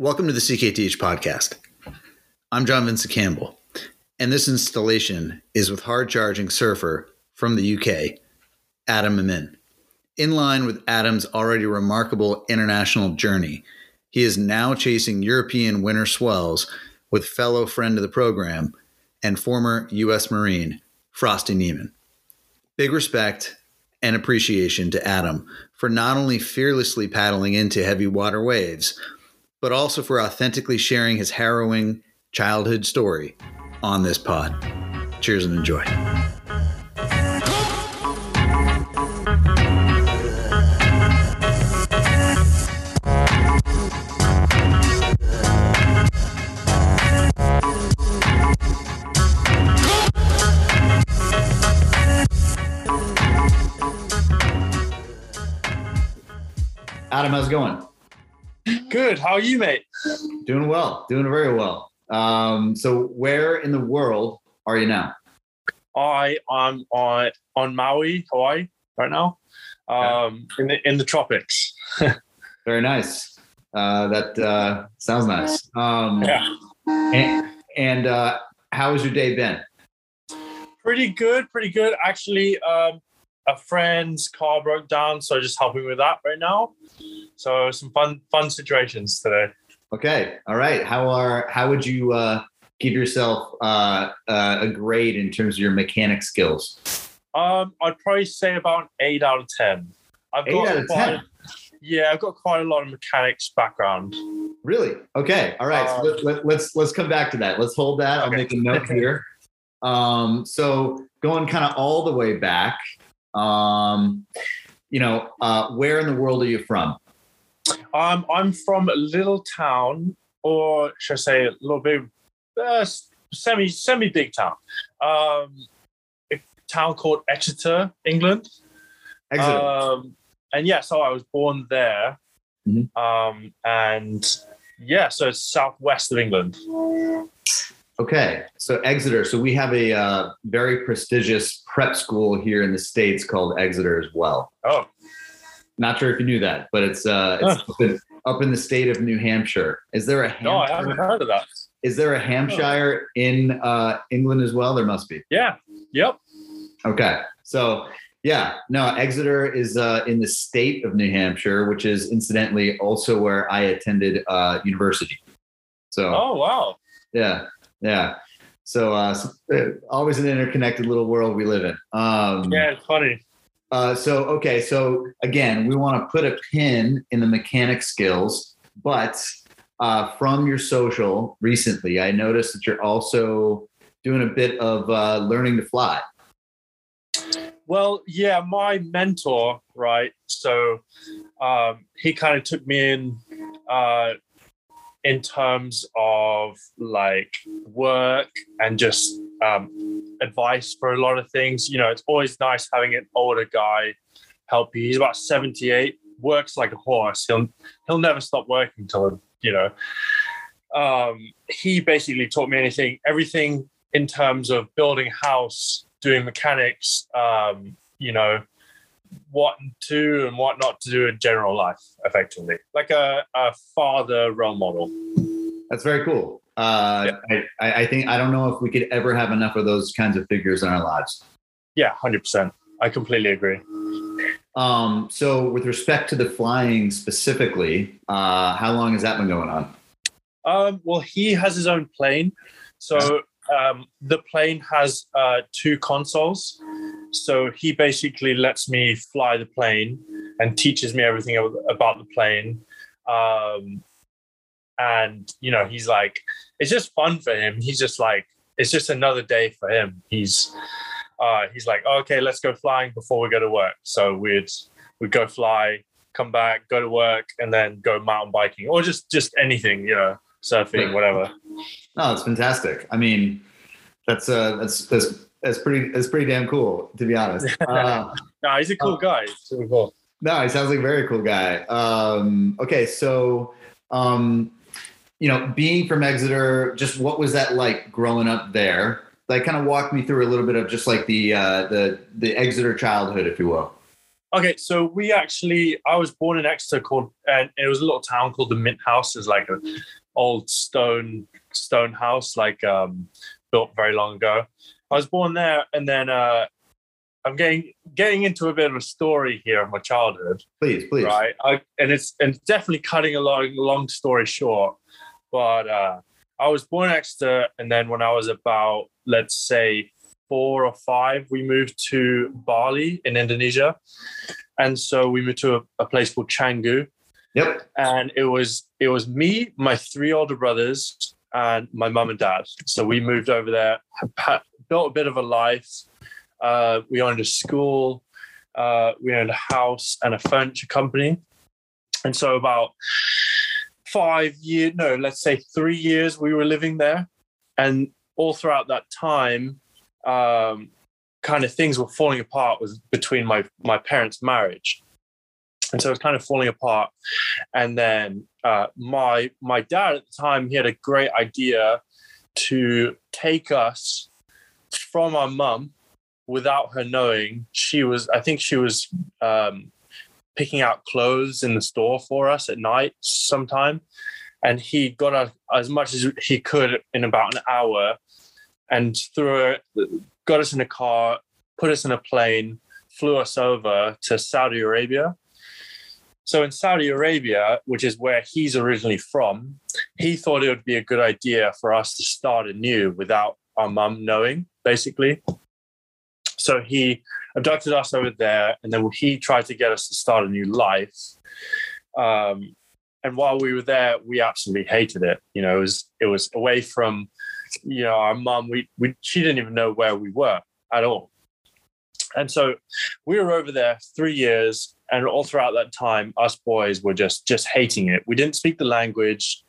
Welcome to the CKTH podcast. I'm John Vincent Campbell, and this installation is with hard charging surfer from the UK, Adam Amin. In line with Adam's already remarkable international journey, he is now chasing European winter swells with fellow friend of the program and former U.S. Marine, Frosty Niemann. Big respect and appreciation to Adam for not only fearlessly paddling into heavy water waves, but also for authentically sharing his harrowing childhood story on this pod. Cheers and enjoy. Adam, how's it going? Good. How are you, mate? Doing well, doing very well. Um, so, where in the world are you now? I am on on Maui, Hawaii, right now, um, in the in the tropics. Very nice. Uh, that uh, sounds nice. Um, Yeah, And, and uh, how has your day been? pretty good, pretty good. Actually, um, a friend's car broke down, so just helping with that right now. So some fun fun situations today. Okay, all right. How are how would you uh, give yourself uh, uh, a grade in terms of your mechanic skills? Um, I'd probably say about an eight out of ten. I've Eight out of quite- 10? Yeah, I've got quite a lot of mechanics background. Really? Okay. All right. so Um, let, let, let's let's come back to that. Let's hold that. I'll make a note here. Um, so going kind of all the way back, um, you know, uh, where in the world are you from? Um, I'm from a little town, or should I say, a little bit uh, semi semi big town. Um, a town called Exeter, England. Exeter. Um, and yeah, so I was born there. Mhm. Um, and yeah, so it's southwest of England. Okay, so Exeter. So we have a uh, very prestigious prep school here in the states called Exeter as well. Oh, Not sure if you knew that, but it's uh, it's up, in, up in the state of New Hampshire. Is there a no, I Hampshire? haven't heard of that. is there a Hampshire in uh, England as well? There must be. Yeah. Yep. Okay, so yeah, no, Exeter is uh, in the state of New Hampshire, which is incidentally also where I attended uh, university. So Oh, wow. yeah, yeah. So uh, s- uh, always an interconnected little world we live in. Um, Yeah, it's funny. Uh, so okay, so again, we want to put a pin in the mechanic skills, but uh, from your social recently, I noticed that you're also doing a bit of uh, learning to fly. Well, yeah, my mentor, right? So um, he kind of took me in uh, in terms of like work and just um, advice for a lot of things. You know, it's always nice having an older guy help you. He's about 78, works like a horse. He'll he'll never stop working till you know. Um, he basically taught me anything, everything in terms of building house, doing mechanics, um, you know, what to and what not to do in general life, effectively, like a, a father role model. That's very cool. Uh, I, I I think I don't know if we could ever have enough of those kinds of figures in our lives. Yeah, hundred percent. I completely agree. Um, so, with respect to the flying specifically, uh, how long has that been going on? Um, well, he has his own plane, so um, the plane has uh, two consoles. So he basically lets me fly the plane and teaches me everything about the plane. Um, and you know, he's like, it's just fun for him. He's just like, it's just another day for him. He's uh, he's like, okay, let's go flying before we go to work. So we'd we'd go fly, come back, go to work, and then go mountain biking or just just anything, you know, surfing, whatever. No, it's fantastic. I mean, that's uh, that's that's that's pretty that's pretty damn cool to be honest. Uh, No, he's a cool Oh. guy. He's super cool. no, he sounds like a very cool guy. Um, okay, so um, you know, being from Exeter, just what was that like growing up there? Like, kind of walk me through a little bit of just like the uh, the the Exeter childhood, if you will. Okay, so we actually, I was born in Exeter, called, and it was a little town called the Mint House. It's like an old stone stone house, like um, built very long ago. I was born there, and then uh, I'm getting getting into a bit of a story here of my childhood. Please, please. Right, I, and it's and it's definitely cutting a long long story short. But uh, I was born in Exeter, and then when I was about, let's say, four or five, we moved to Bali in Indonesia. And so we moved to a, a place called Canggu. Yep. And it was it was me, my three older brothers, and my mum and dad. So we moved over there, built a bit of a life. Uh, we owned a school, uh, we owned a house and a furniture company. And so about five years, no, let's say three years, we were living there. And all throughout that time, um, kind of things were falling apart was between my my parents' marriage, and so it was kind of falling apart. And then uh, my my dad at the time he had a great idea to take us from our mum without her knowing. She was I think she was um, picking out clothes in the store for us at night sometime. And he got us as much as he could in about an hour and threw got us in a car, put us in a plane, flew us over to Saudi Arabia. So in Saudi Arabia, which is where he's originally from, he thought it would be a good idea for us to start anew without our mum knowing, basically. So he abducted us over there, and then he tried to get us to start a new life. Um, and while we were there, we absolutely hated it. You know, it was it was away from you know, our mum, we, we she didn't even know where we were at all. And so we were over there three years, and all throughout that time, us boys were just just hating it. We didn't speak the language,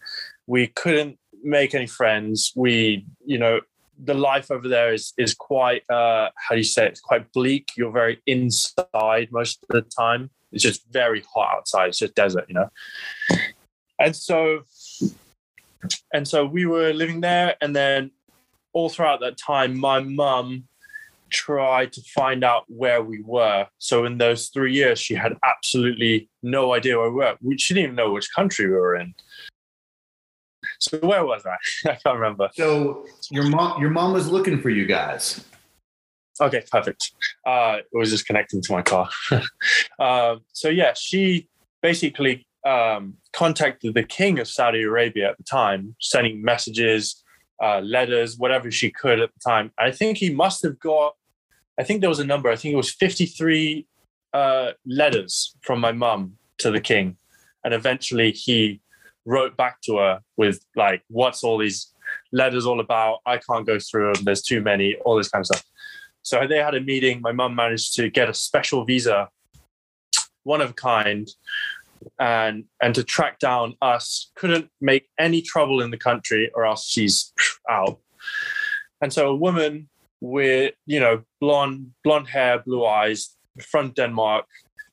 we couldn't make any friends. We, you know, the life over there is is quite uh, how do you say it? it's quite bleak. You're very inside most of the time. It's just very hot outside. It's just desert, you know. And so and so we were living there, and then all throughout that time, my mum tried to find out where we were. So in those three years, she had absolutely no idea where we were. She didn't even know which country we were in. So where was I? I can't remember. So your mom, your mom was looking for you guys. Okay, perfect. Uh, it was just connecting to my car. uh, so yeah, she basically um, contacted the king of Saudi Arabia at the time, sending messages, uh, letters, whatever she could at the time. I think he must have got, I think there was a number, I think it was 53 uh, letters from my mum to the king. And eventually he wrote back to her with, like, what's all these letters all about? I can't go through them. There's too many, all this kind of stuff. So they had a meeting. My mum managed to get a special visa, one of a kind, and and to track down us couldn't make any trouble in the country or else she's out and so a woman with you know blonde blonde hair blue eyes from denmark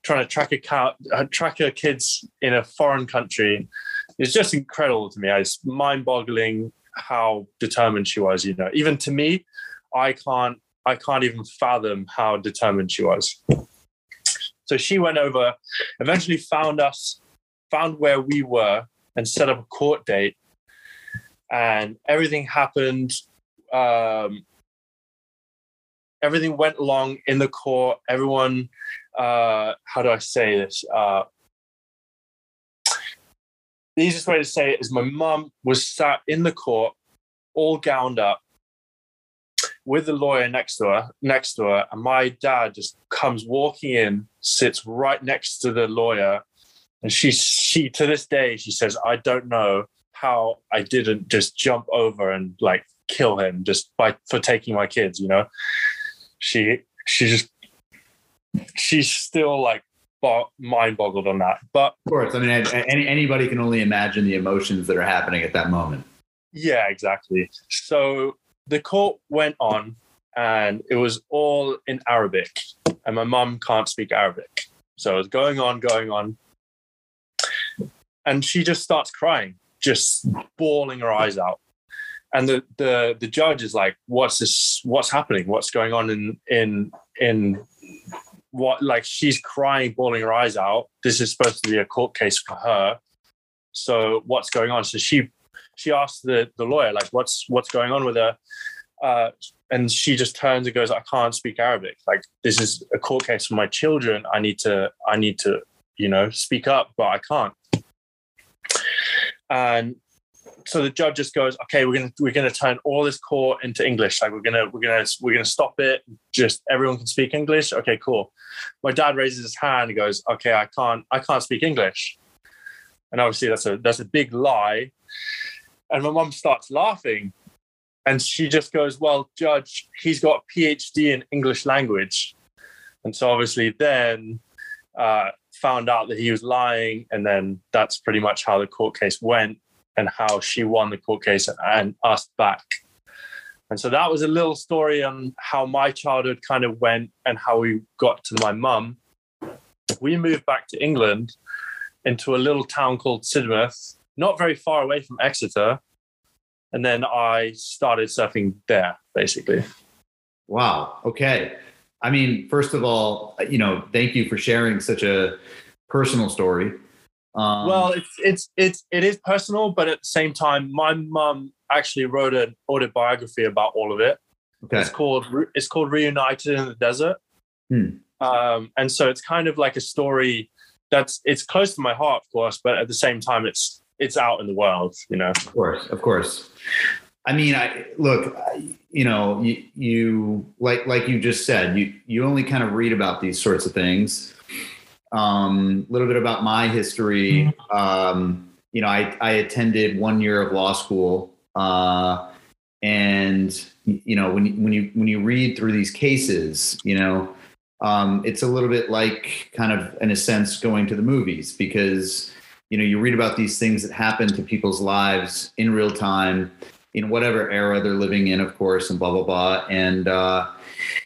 trying to track a cat uh, track her kids in a foreign country is just incredible to me it's mind-boggling how determined she was you know even to me i can't i can't even fathom how determined she was so she went over, eventually found us, found where we were, and set up a court date. And everything happened. Um, everything went along in the court. Everyone, uh, how do I say this? Uh, the easiest way to say it is my mum was sat in the court, all gowned up, with the lawyer next to her, next to her, and my dad just comes walking in, sits right next to the lawyer, and she she to this day she says, I don't know how I didn't just jump over and like kill him just by for taking my kids, you know. She she just she's still like mind boggled on that. But of course, I mean, any, anybody can only imagine the emotions that are happening at that moment. Yeah, exactly. So the court went on and it was all in Arabic, and my mum can't speak Arabic. So it was going on, going on. And she just starts crying, just bawling her eyes out. And the, the the judge is like, What's this? What's happening? What's going on in in in what like she's crying, bawling her eyes out. This is supposed to be a court case for her. So what's going on? So she she asked the the lawyer like, what's what's going on with her? Uh, and she just turns and goes, I can't speak Arabic. Like this is a court case for my children. I need to I need to you know speak up, but I can't. And so the judge just goes, okay, we're gonna we're gonna turn all this court into English. Like we're gonna we're gonna we're gonna stop it. Just everyone can speak English. Okay, cool. My dad raises his hand and goes, okay, I can't I can't speak English. And obviously that's a that's a big lie. And my mom starts laughing, and she just goes, well, judge, he's got a PhD in English language. And so obviously then uh, found out that he was lying, and then that's pretty much how the court case went and how she won the court case and us back. And so that was a little story on how my childhood kind of went and how we got to my mum. We moved back to England into a little town called Sidmouth, not very far away from Exeter. And then I started surfing there, basically. Wow. Okay. I mean, first of all, you know, thank you for sharing such a personal story. Um, well, it's it's it's it is personal, but at the same time, my mum actually wrote an autobiography about all of it. Okay. It's called it's called Reunited in the Desert, hmm. um, and so it's kind of like a story that's it's close to my heart, of course, but at the same time, it's it's out in the world, you know. Of course, of course. I mean, I look, you know, you, you like like you just said, you you only kind of read about these sorts of things um, a little bit about my history. Mm-hmm. Um, you know, I, I attended one year of law school, uh, and you know, when when you when you read through these cases, you know, um, it's a little bit like kind of in a sense going to the movies because you know you read about these things that happen to people's lives in real time in whatever era they're living in, of course, and blah blah blah, and uh,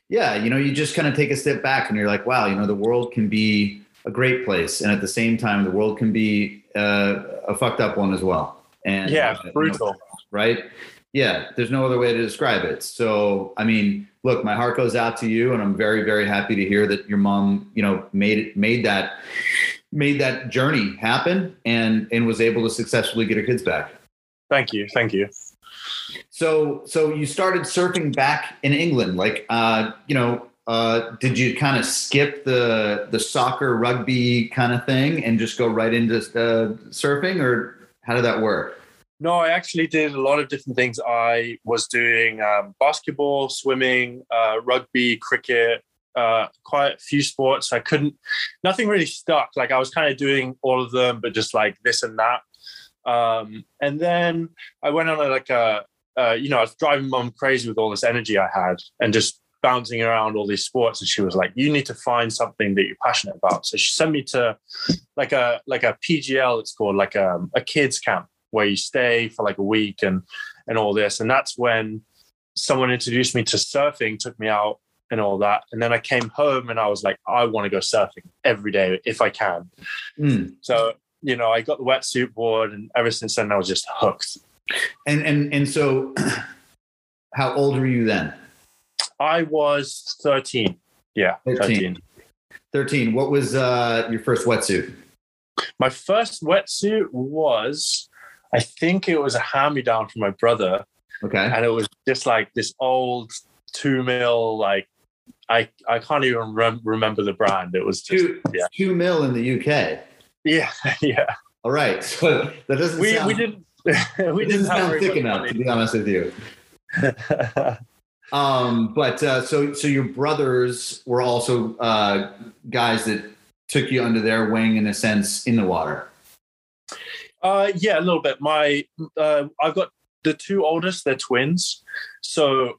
yeah, you know, you just kind of take a step back and you're like, wow, you know, the world can be a great place, and at the same time, the world can be uh, a fucked up one as well. And yeah, brutal, you know, right? Yeah, there's no other way to describe it. So, I mean, look, my heart goes out to you, and I'm very, very happy to hear that your mom, you know, made it, made that, made that journey happen, and and was able to successfully get her kids back. Thank you, thank you. So, so you started surfing back in England, like, uh, you know, uh, did you kind of skip the the soccer rugby kind of thing and just go right into uh, surfing, or how did that work? No, I actually did a lot of different things. I was doing um, basketball, swimming, uh, rugby, cricket, uh, quite a few sports. I couldn't, nothing really stuck. Like I was kind of doing all of them, but just like this and that. Um, and then I went on a, like a, uh, you know, I was driving mom crazy with all this energy I had and just bouncing around all these sports and she was like you need to find something that you're passionate about. So she sent me to like a like a pgl it's called like a, a kids camp where you stay for like a week and and all this. And that's when someone introduced me to surfing took me out and all that. And then i came home and i was like i want to go surfing every day if i can. Mm. so you know i got the wetsuit board and ever since then i was just hooked. And and and so how old were you then I was 13. Yeah, 13. 13. 13. What was uh, your first wetsuit? My first wetsuit was, I think it was a hand me down from my brother. Okay. And it was just like this old two mil, like, I, I can't even rem- remember the brand. It was just, two, yeah. two mil in the UK. Yeah. Yeah. All right. So that doesn't we, sound, we didn't, we didn't sound thick enough, money. to be honest with you. Um, but uh, so so your brothers were also uh, guys that took you under their wing in a sense in the water. Uh, yeah, a little bit. My uh, I've got the two oldest; they're twins, so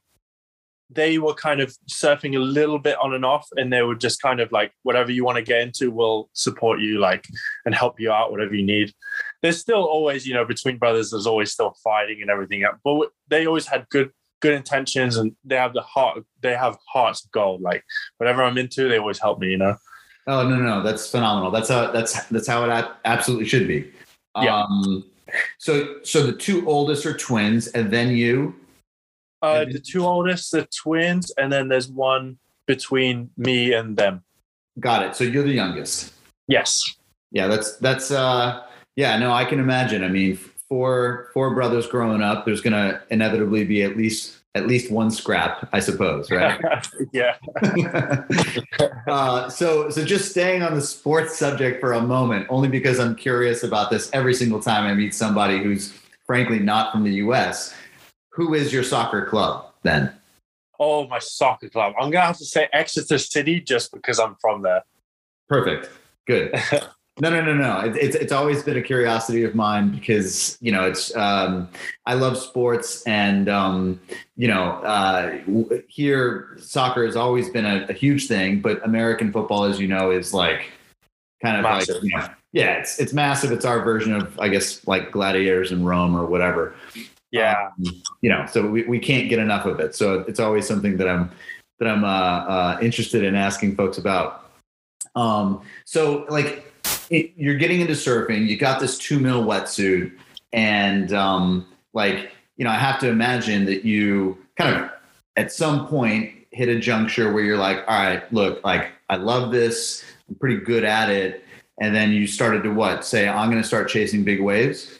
they were kind of surfing a little bit on and off, and they were just kind of like, whatever you want to get into, we'll support you, like, and help you out, whatever you need. There's still always, you know, between brothers, there's always still fighting and everything, but they always had good good intentions and they have the heart they have hearts of gold like whatever i'm into they always help me you know oh no no that's phenomenal that's how that's that's how it absolutely should be yeah. um so so the two oldest are twins and then you uh the two oldest are twins and then there's one between me and them got it. So you're the youngest. Yes. Yeah, that's that's uh yeah, no, I can imagine. I mean, four four brothers growing up, there's gonna inevitably be at least at least one scrap, I suppose, right? yeah. uh, so so just staying on the sports subject for a moment, only because I'm curious about this every single time I meet somebody who's frankly not from the US. Who is your soccer club then? Oh, my soccer club. I'm gonna have to say Exeter City just because I'm from there. Perfect. Good. No, no, no, no. It, it's it's always been a curiosity of mine because you know it's um, I love sports and um, you know uh, here soccer has always been a, a, huge thing, but American football, as you know, is like kind of massive. like you know, yeah, it's it's massive. It's our version of I guess like gladiators in Rome or whatever. Yeah, um, you know, so we, we can't get enough of it. So it's always something that I'm that I'm uh, uh, interested in asking folks about. Um, so like it, you're getting into surfing. You got this two mil wetsuit, and um, like you know, I have to imagine that you kind of at some point hit a juncture where you're like, all right, look, like I love this. I'm pretty good at it. And then you started to what? Say, I'm going to start chasing big waves.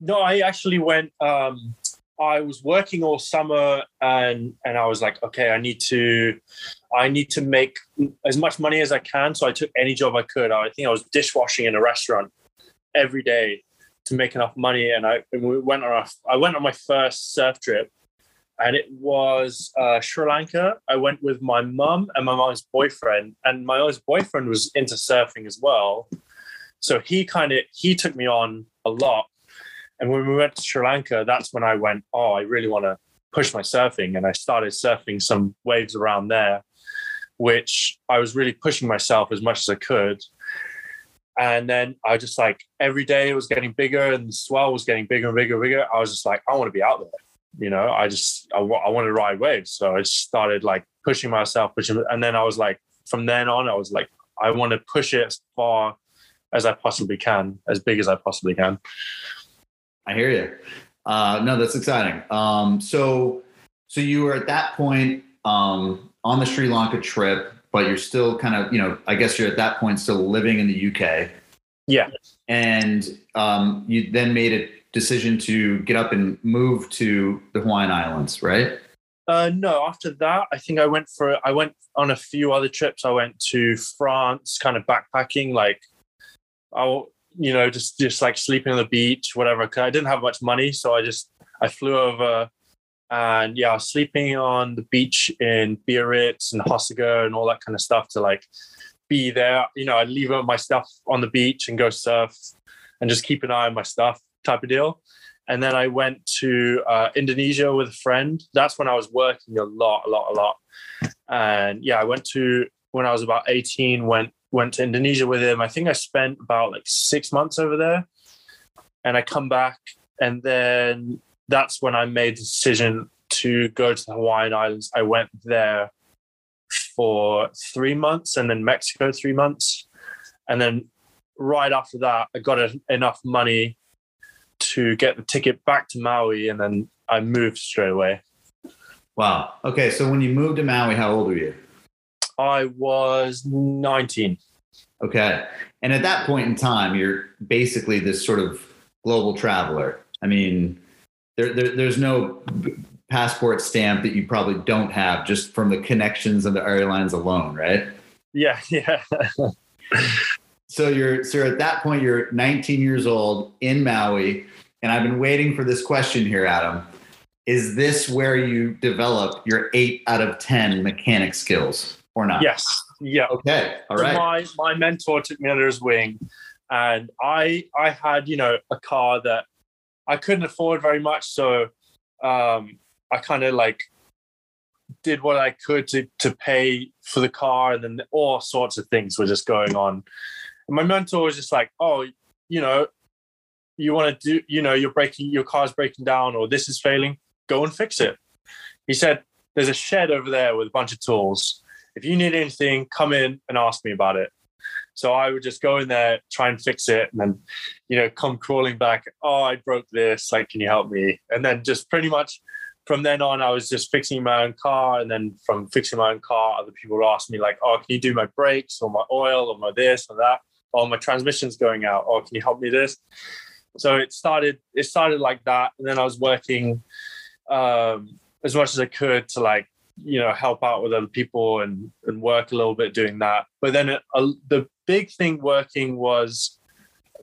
No, I actually went. Um, I was working all summer, and and I was like, okay, I need to, I need to make as much money as I can. So I took any job I could. I think I was dishwashing in a restaurant every day to make enough money. And I and we went on a, I went on my first surf trip, and it was uh, Sri Lanka. I went with my mum and my mom's boyfriend, and my mom's boyfriend was into surfing as well. So he kind of he took me on a lot and when we went to Sri Lanka, that's when I went, oh, I really want to push my surfing. And I started surfing some waves around there, which I was really pushing myself as much as I could. And then I just like every day it was getting bigger and the swell was getting bigger and bigger and bigger. I was just like, I want to be out there. You know, I just, I, I want to ride waves. So I just started like pushing myself, pushing. And then I was like, from then on, I was like, I want to push it as far as I possibly can, as big as I possibly can. I hear you. Uh, no, that's exciting. Um, so, so you were at that point um, on the Sri Lanka trip, but you're still kind of, you know, I guess you're at that point still living in the UK. Yeah. And um, you then made a decision to get up and move to the Hawaiian Islands, right? Uh, no, after that, I think I went for I went on a few other trips. I went to France, kind of backpacking. Like, I you know, just just like sleeping on the beach, whatever. I didn't have much money, so I just I flew over and yeah, sleeping on the beach in Biarritz and Hossegor and all that kind of stuff to like be there. You know, I'd leave my stuff on the beach and go surf and just keep an eye on my stuff type of deal. And then I went to uh, Indonesia with a friend. That's when I was working a lot, a lot, a lot. And yeah, I went to when I was about 18, went went to Indonesia with him. I think I spent about like six months over there. And I come back, and then that's when I made the decision to go to the Hawaiian Islands. I went there for three months and then Mexico three months. And then right after that, I got a, enough money to get the ticket back to Maui and then I moved straight away. Wow. Okay. So when you moved to Maui, how old were you? I was 19. Okay. And at that point in time, you're basically this sort of global traveler. I mean, there, there, there's no passport stamp that you probably don't have just from the connections of the airlines alone, right? Yeah, yeah. so you're so at that point you're 19 years old in Maui, and I've been waiting for this question here, Adam. Is this where you develop your eight out of ten mechanic skills? or not? Yes. Yeah. Okay. All right. My my mentor took me under his wing, and I I had you know a car that I couldn't afford very much, so um, I kind of like did what I could to to pay for the car, and then all sorts of things were just going on. And my mentor was just like, "Oh, you know, you want to do, you know, you're breaking your car's breaking down, or this is failing. Go and fix it." He said, "There's a shed over there with a bunch of tools if you need anything, come in and ask me about it. So I would just go in there, try and fix it, and then, you know, come crawling back. Oh, I broke this. Like, can you help me? And then just pretty much from then on, I was just fixing my own car, and then from fixing my own car, other people would ask me like, "Oh, can you do my brakes or my oil or my this or that? Or my transmission's going out? Or can you help me this?" So it started. It started like that, and then I was working um, as much as I could to like you know help out with other people and and work a little bit doing that. But then it, uh, the big thing working was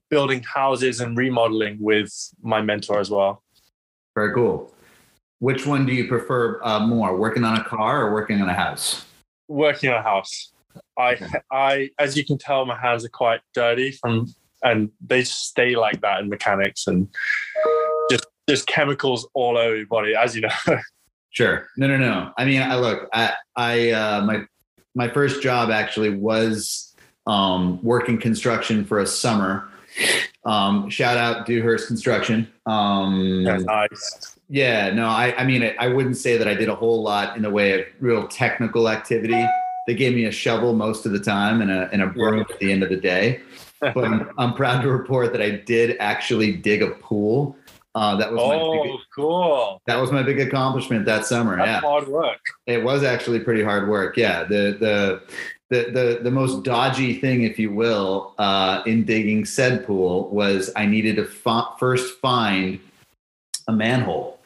building houses and remodeling with my mentor as well. Very cool. Which one do you prefer uh, more, working on a car or working on a house? Working on a house. I, I, as you can tell, my hands are quite dirty from, and they stay like that in mechanics and just just chemicals all over your body, as you know. Sure. No, no, no. I mean, I look, I, I, uh, my, my first job actually was um, working construction for a summer. Um, shout out Dewhurst Construction. Um, That's nice. Yeah, no, I, I mean, I, I wouldn't say that I did a whole lot in the way of real technical activity. They gave me a shovel most of the time and a, and a broom at the end of the day. But I'm, I'm proud to report that I did actually dig a pool. Uh, that was my oh, big, cool. that was my big accomplishment that summer. That's yeah, hard work. it was actually pretty hard work. Yeah, the the the the, the most dodgy thing, if you will, uh, in digging said pool was I needed to first find a manhole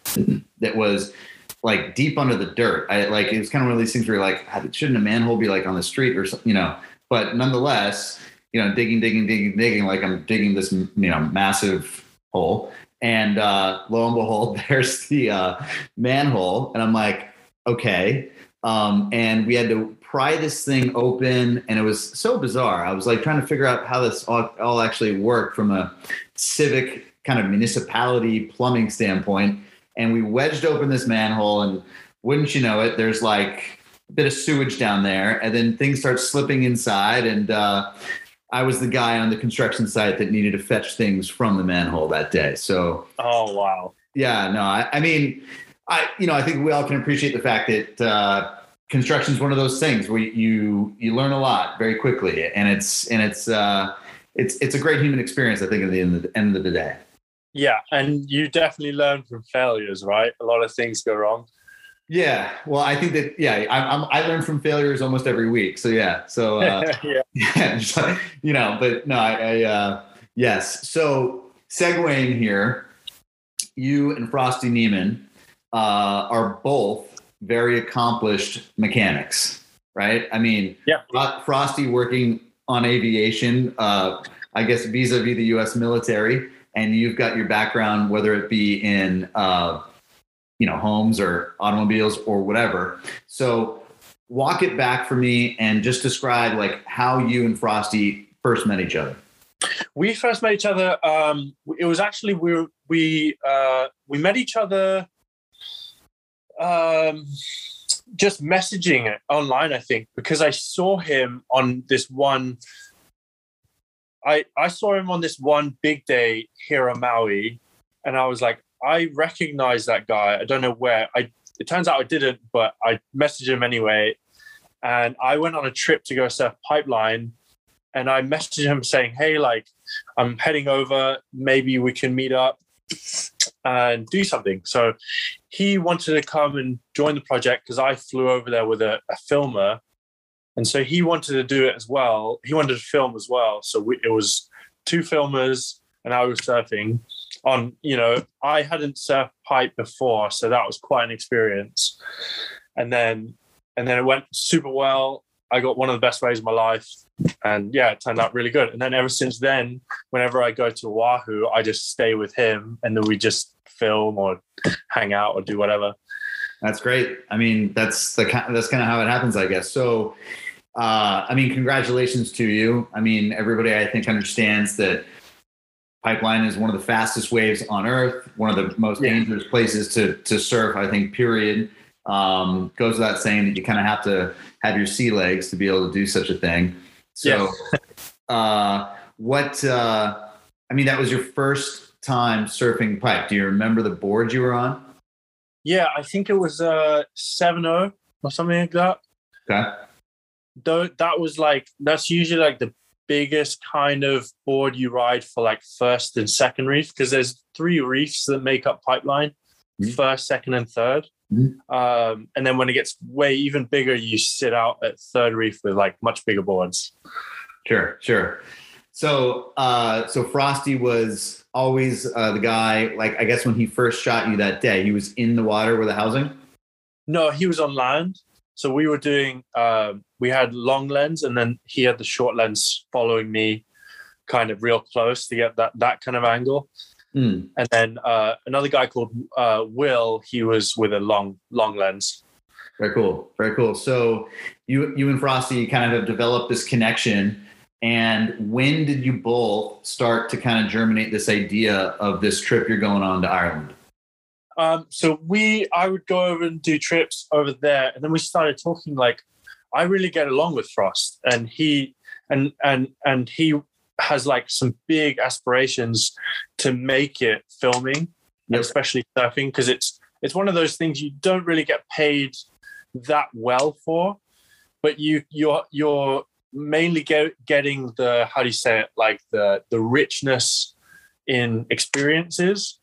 that was like deep under the dirt. I like it was kind of one of these things where you're like, "Ah, shouldn't a manhole be like on the street or something, you know? But nonetheless, you know, digging, digging, digging, digging, like I'm digging this, you know, massive hole. And uh, lo and behold, there's the uh, manhole, and I'm like, okay. Um, and we had to pry this thing open, and it was so bizarre. I was like trying to figure out how this all, all actually worked from a civic kind of municipality plumbing standpoint. And we wedged open this manhole, and wouldn't you know it, there's like a bit of sewage down there, and then things start slipping inside, and uh, I was the guy on the construction site that needed to fetch things from the manhole that day. So Oh wow. yeah, no, I, I mean, I you know I think we all can appreciate the fact that uh, construction is one of those things where you you learn a lot very quickly, and it's and it's uh, it's it's a great human experience. I think at the end of the end of the day. Yeah, and you definitely learn from failures, right? A lot of things go wrong. Yeah, well, I think that yeah, I, I'm, I learn from failures almost every week. So yeah, so uh, yeah. yeah, like, you know, but no, I, I uh, yes. So segueing here, you and Frosty Niemann uh, are both very accomplished mechanics, right? I mean, Yeah. Frosty working on aviation, uh, I guess vis-a-vis the U.S. military, and you've got your background, whether it be in uh, you know homes or automobiles or whatever. So walk it back for me and just describe like how you and Frosty first met each other. We first met each other. Um, it was actually we were- we uh, we met each other um, just messaging online. I think because I saw him on this one. I I saw him on this one big day here on Maui, and I was like, I recognize that guy. I don't know where. I it turns out I didn't, but I messaged him anyway. And I went on a trip to go surf pipeline, and I messaged him saying, "Hey, like, I'm heading over. Maybe we can meet up and do something." So he wanted to come and join the project because I flew over there with a, a filmer, and so he wanted to do it as well. He wanted to film as well. So we, it was two filmers, and I was surfing on. You know, I hadn't surfed pipe before, so that was quite an experience. And then, and then it went super well. I got one of the best waves of my life and yeah, it turned out really good. And then ever since then, whenever I go to Oahu, I just stay with him, and then we just film or hang out or do whatever. That's great. I mean, that's the that's kind of how it happens, I guess. So, uh, I mean, congratulations to you. I mean, everybody I think understands that pipeline is one of the fastest waves on Earth, one of the most Yeah. dangerous places to to surf. I think. Period. Um, goes without saying that you kind of have to have your sea legs to be able to do such a thing. So, uh, what? Uh, I mean, that was your first time surfing pipe. Do you remember the board you were on? Yeah, I think it was uh 7-0 or something like that. Okay. Though that was like that's usually like the biggest kind of board you ride for like first and second reef because there's three reefs that make up pipeline. Mhm. first, second, and 3rd Mhm. Um, and then when it gets way even bigger, you sit out at third reef with like much bigger boards. Sure, sure. So, uh, so Frosty was always uh, the guy. Like, I guess when he first shot you that day, he was in the water with the housing. No, he was on land. So we were doing, um, we had long lens and then he had the short lens following me kind of real close to get that, that kind of angle. Hmm. And then uh, another guy called uh, Will, he was with a long, long lens. Very cool. Very cool. So, you you and Frosty kind of have developed this connection. And when did you both start to kind of germinate this idea of this trip you're going on to Ireland? Um, so we, I would go over and do trips over there, and then we started talking. Like, I really get along with Frost, and he, and and and he has like some big aspirations to make it filming, Yep. especially surfing, because it's it's one of those things you don't really get paid that well for, but you you're you're mainly get, getting the how do you say it like the the richness in experiences.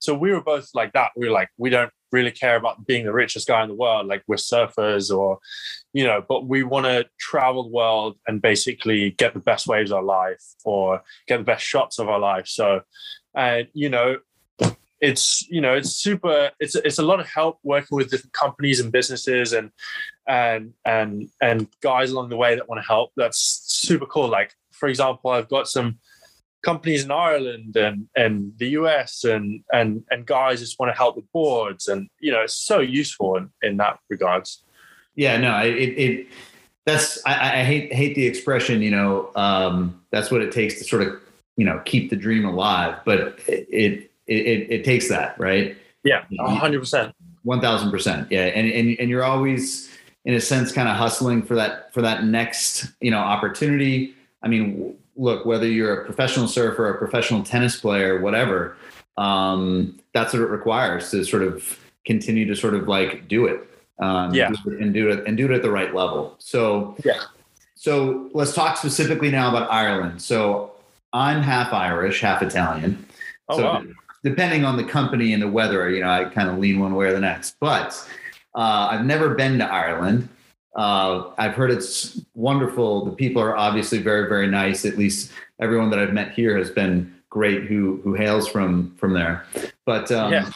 So we were both like that. We were like we don't really care about being the richest guy in the world. Like we're surfers or you know but we want to travel the world and basically get the best waves of our life or get the best shots of our life. So and you know it's you know it's super it's it's a lot of help working with different companies and businesses and and and and guys along the way that want to help that's super cool like for example i've got some companies in Ireland and and the US and and and guys just want to help with boards and you know it's so useful in, in that regards. Yeah, no, it, it that's I, I hate hate the expression, you know, um, that's what it takes to sort of you know keep the dream alive, but it it it, it takes that, right? Yeah, hundred percent. One thousand percent, yeah, and and and you're always in a sense kind of hustling for that for that next you know opportunity. I mean, look, whether you're a professional surfer, a professional tennis player, whatever, um, that's what it requires to sort of continue to sort of like do it. Um, Yeah. do it and do it and do it at the right level. So Yeah. So let's talk specifically now about Ireland. So I'm half Irish, half Italian. Oh so wow. Depending on the company and the weather, you know, I kind of lean one way or the next. But uh, I've never been to Ireland. Uh, I've heard it's wonderful. The people are obviously very, very nice. At least everyone that I've met here has been great. Who who hails from from there. But um, Yeah.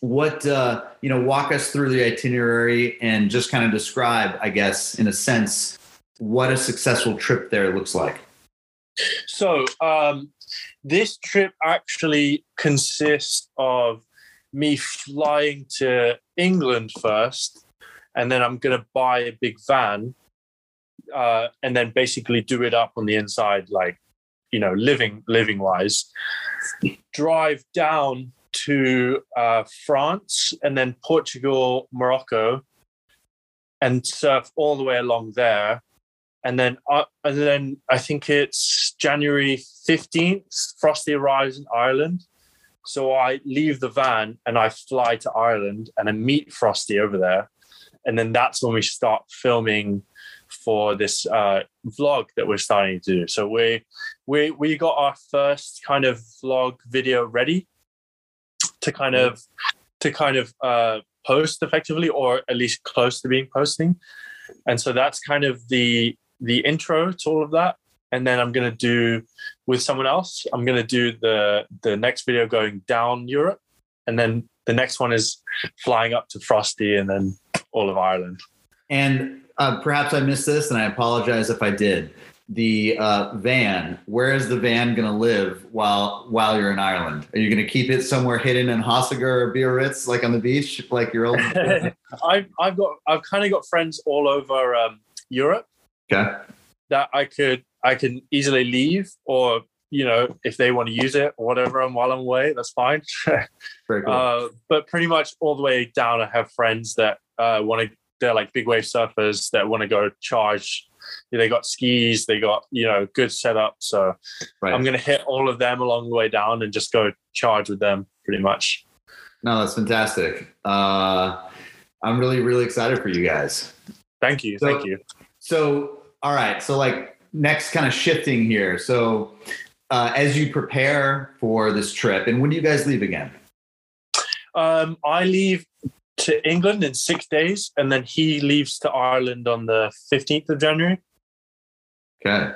what uh, you know, walk us through the itinerary and just kind of describe, I guess, in a sense, what a successful trip there looks like. So um, this trip actually consists of me flying to England first, and then I'm gonna buy a big van, uh, and then basically do it up on the inside, like you know, living living wise. Drive down to uh, France and then Portugal, Morocco, and surf all the way along there and then uh, and then I think it's January fifteenth. Frosty arrives in Ireland, so I leave the van and I fly to Ireland and I meet Frosty over there, and then that's when we start filming for this uh, vlog that we're starting to do. So we we we got our first kind of vlog video ready to kind of to kind of uh, post effectively, or at least close to being posting. And so that's kind of the the intro to all of that and then i'm going to do with someone else i'm going to do the the next video going down europe and then the next one is flying up to frosty and then all of ireland And uh, perhaps I missed this, and I apologize if I did. The uh, van. Where is the van going to live while while you're in Ireland? Are you going to keep it somewhere hidden in Hossegor or Biarritz, like on the beach, like your old? I've, I've got i've kind of got friends all over um, europe okay. that i could i can easily leave or you know if they want to use it or whatever and while i'm away that's fine Very cool. Uh, but pretty much all the way down, I have friends that uh, want to. They're like big wave surfers that want to go charge. They got skis. They got you know good setup. So right. I'm gonna hit all of them along the way down and just go charge with them pretty much. no, that's fantastic. Uh, I'm really really excited for you guys. Thank you, So- thank you. So, all right. So, like, next kind of shifting here. So, uh, as you prepare for this trip, and when do you guys leave again? Um, I leave to England in six days, and then he leaves to Ireland on the fifteenth of January. Okay.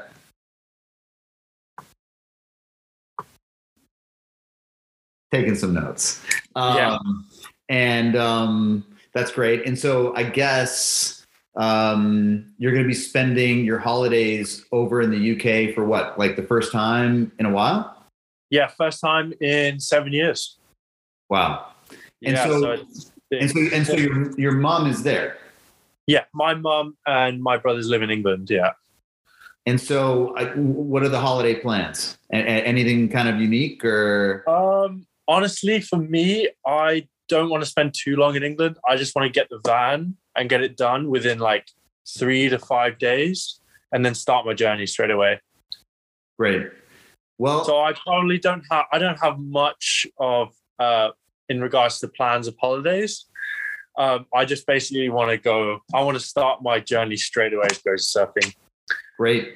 Taking some notes. Um, Yeah. And um, that's great. And so I guess um, you're going to be spending your holidays over in the UK for what, like the first time in a while? Yeah, first time in seven years. Wow. And yeah, so- it's big. And so, and so your your mom is there. yeah, my mom and my brothers live in England. Yeah. And so, I, what are the holiday plans? A- anything kind of unique or? Um, honestly, for me, I don't want to spend too long in England. I just want to get the van and get it done within like three to five days, and then start my journey straight away. Great. Well, So I probably don't have I don't have much of uh in regards to the plans of holidays. Um, I just basically want to go. I want to start my journey straight away to go surfing. Great.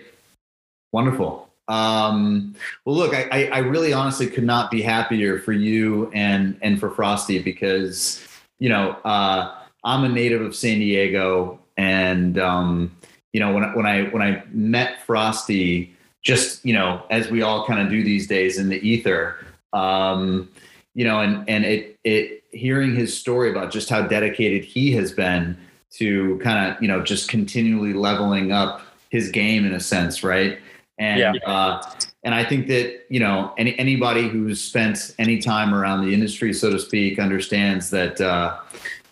Wonderful. Um, well, look, I, I, really honestly could not be happier for you and, and for Frosty because, you know, uh, I'm a native of San Diego and, um, you know, when, when I, when I met Frosty, just, you know, as we all kind of do these days in the ether, um, you know, and, and it, it, hearing his story about just how dedicated he has been to kind of, you know, just continually leveling up his game in a sense, right? And Yeah. uh, and I think that you know any anybody who's spent any time around the industry, so to speak, understands that uh,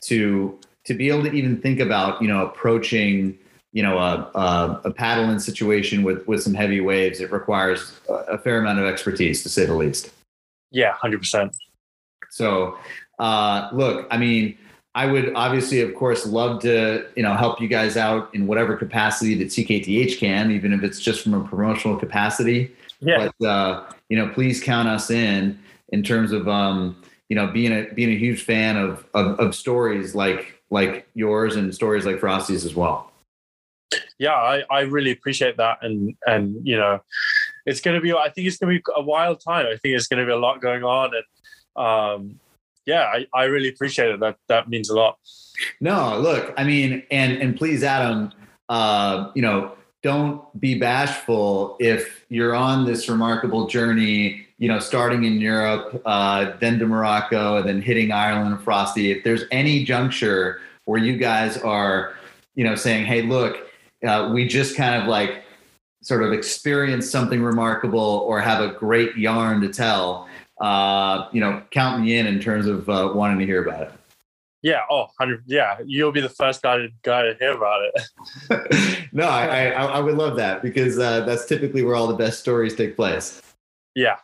to to be able to even think about you know approaching you know a, a, a paddling situation with with some heavy waves, it requires a, a fair amount of expertise to say the least. Yeah, hundred percent. So, uh, look, I mean, I would obviously, of course, love to you know help you guys out in whatever capacity that CKTH can, even if it's just from a promotional capacity. Yeah, But uh, you know, please count us in in terms of um, you know being a being a huge fan of, of of stories like like yours and stories like Frosty's as well. yeah. I, I really appreciate that, and and you know, it's gonna be. I think it's gonna be a wild time. I think it's gonna be a lot going on, and um, yeah, I, I really appreciate it. That that means a lot. No, look, I mean, and and please, Adam, uh, you know, don't be bashful if you're on this remarkable journey. You know, starting in Europe, uh, then to Morocco, and then hitting Ireland and Frosty. If there's any juncture where you guys are, you know, saying, "Hey, look, uh, we just kind of like sort of experienced something remarkable or have a great yarn to tell," uh, you know, count me in in terms of uh, wanting to hear about it. Yeah. Oh, 100. Yeah, you'll be the first guy to guy to hear about it. no, I, I I would love that because uh, that's typically where all the best stories take place. Yeah.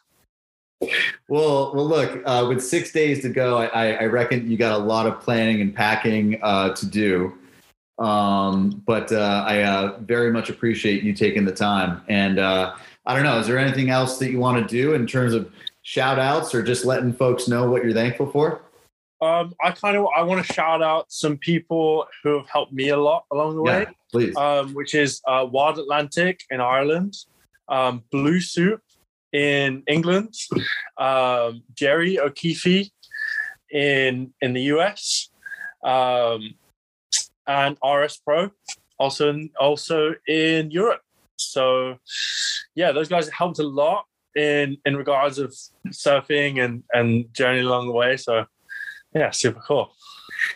Well, well, look, uh, with six days to go, I, I reckon you got a lot of planning and packing uh, to do. Um, but uh, I uh, very much appreciate you taking the time. And uh, I don't know, is there anything else that you want to do in terms of shout outs or just letting folks know what you're thankful for? Um, I kind of I want to shout out some people who have helped me a lot along the way. Yeah, please. um, which is uh, Wild Atlantic in Ireland, um, Blue Soup in England, um, Jerry O'Keefe in in the US, um, and RS Pro also in, also in Europe. So yeah, those guys helped a lot in in regards of surfing and and journey along the way. So yeah, super cool.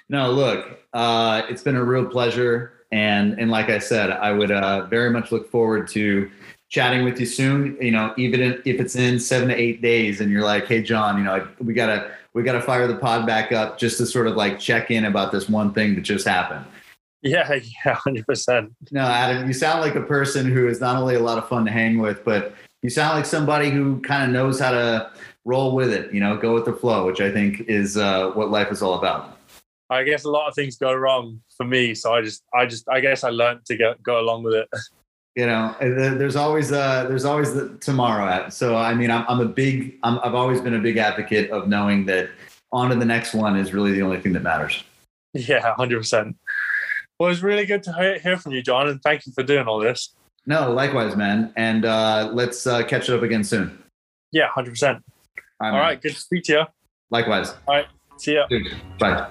No, look, uh, it's been a real pleasure, and and like I said, I would uh, very much look forward to chatting with you soon. You know, even if it's in seven to eight days, and you're like, "Hey, John, you know, we gotta we gotta fire the pod back up just to sort of like check in about this one thing that just happened." Yeah, yeah, hundred percent. No, Adam, you sound like a person who is not only a lot of fun to hang with, but you sound like somebody who kind of knows how to roll with it. You know, go with the flow, which I think is uh, what life is all about. I guess a lot of things go wrong for me, so I just, I just, I guess I learned to go go along with it. you know there's always uh there's always the tomorrow at so i mean i'm, I'm a big I'm, i've always been a big advocate of knowing that on to the next one is really the only thing that matters Yeah, hundred percent. Well, it's really good to hear, hear from you, John, and thank you for doing all this. No likewise man and uh let's uh catch it up again soon Yeah, hundred percent. all All right, good to speak to you. likewise All right. See ya. Bye.